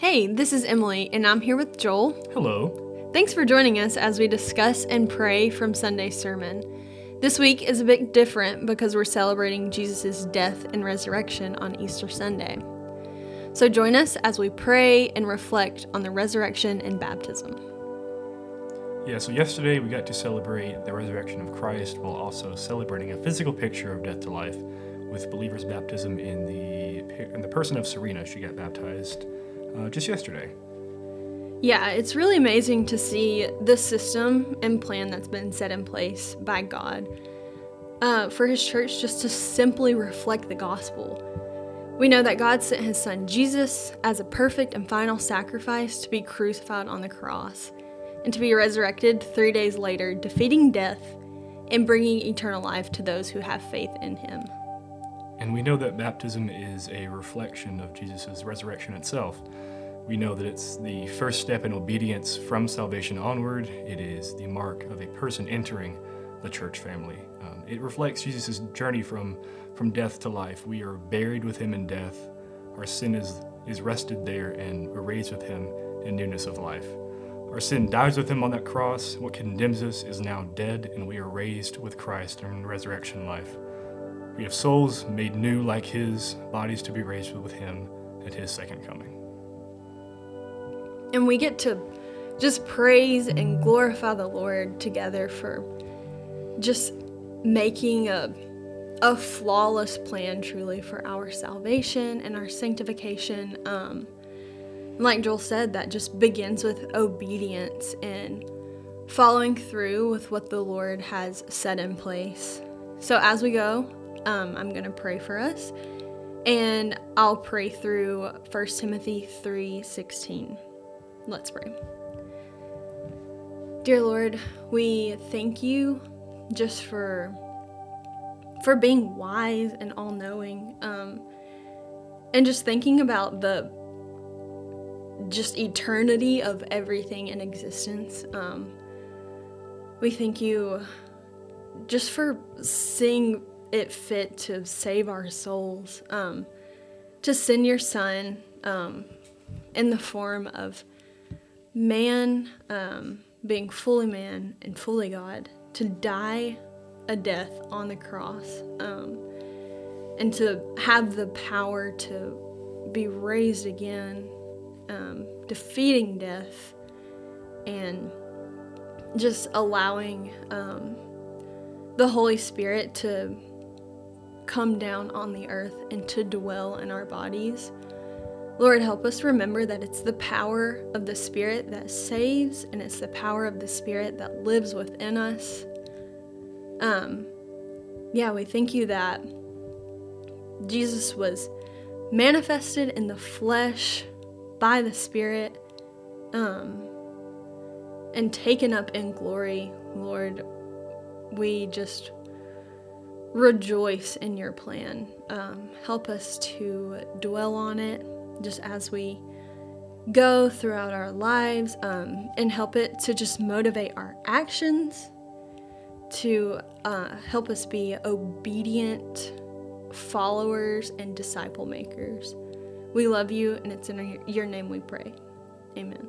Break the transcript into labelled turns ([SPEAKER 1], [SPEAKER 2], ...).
[SPEAKER 1] Hey, this is Emily, and I'm here with Joel.
[SPEAKER 2] Hello.
[SPEAKER 1] Thanks for joining us as we discuss and pray from Sunday's sermon. This week is a bit different because we're celebrating Jesus' death and resurrection on Easter Sunday. So join us as we pray and reflect on the resurrection and baptism.
[SPEAKER 2] Yeah, so yesterday we got to celebrate the resurrection of Christ while also celebrating a physical picture of death to life with believers' baptism in the in the person of Serena. She got baptized uh, just yesterday.
[SPEAKER 1] Yeah, it's really amazing to see the system and plan that's been set in place by God uh, for His church just to simply reflect the gospel. We know that God sent His Son Jesus as a perfect and final sacrifice to be crucified on the cross and to be resurrected three days later, defeating death and bringing eternal life to those who have faith in Him.
[SPEAKER 2] And we know that baptism is a reflection of Jesus' resurrection itself. We know that it's the first step in obedience from salvation onward. It is the mark of a person entering the church family. Um, it reflects Jesus' journey from, from death to life. We are buried with him in death. Our sin is, is rested there, and we're raised with him in newness of life. Our sin dies with him on that cross. What condemns us is now dead, and we are raised with Christ in resurrection life. We have souls made new like his, bodies to be raised with him at his second coming.
[SPEAKER 1] And we get to just praise and glorify the Lord together for just making a a flawless plan truly for our salvation and our sanctification. Um, like Joel said, that just begins with obedience and following through with what the Lord has set in place. So as we go, um, I'm going to pray for us, and I'll pray through 1 Timothy 3:16. Let's pray. Dear Lord, we thank you just for for being wise and all-knowing, um, and just thinking about the just eternity of everything in existence. Um, we thank you just for seeing it fit to save our souls, um, to send your son um, in the form of man, um, being fully man and fully God, to die a death on the cross, um, and to have the power to be raised again, um, defeating death, and just allowing um, the Holy Spirit to come down on the earth and to dwell in our bodies. Lord, help us remember that it's the power of the Spirit that saves, and it's the power of the Spirit that lives within us. Um, yeah, we thank you that Jesus was manifested in the flesh by the Spirit um, and taken up in glory. Lord, we just rejoice in your plan. Um, help us to dwell on it just as we go throughout our lives um, and help it to just motivate our actions, to uh, help us be obedient followers and disciple makers. We love you, and it's in your name we pray. Amen.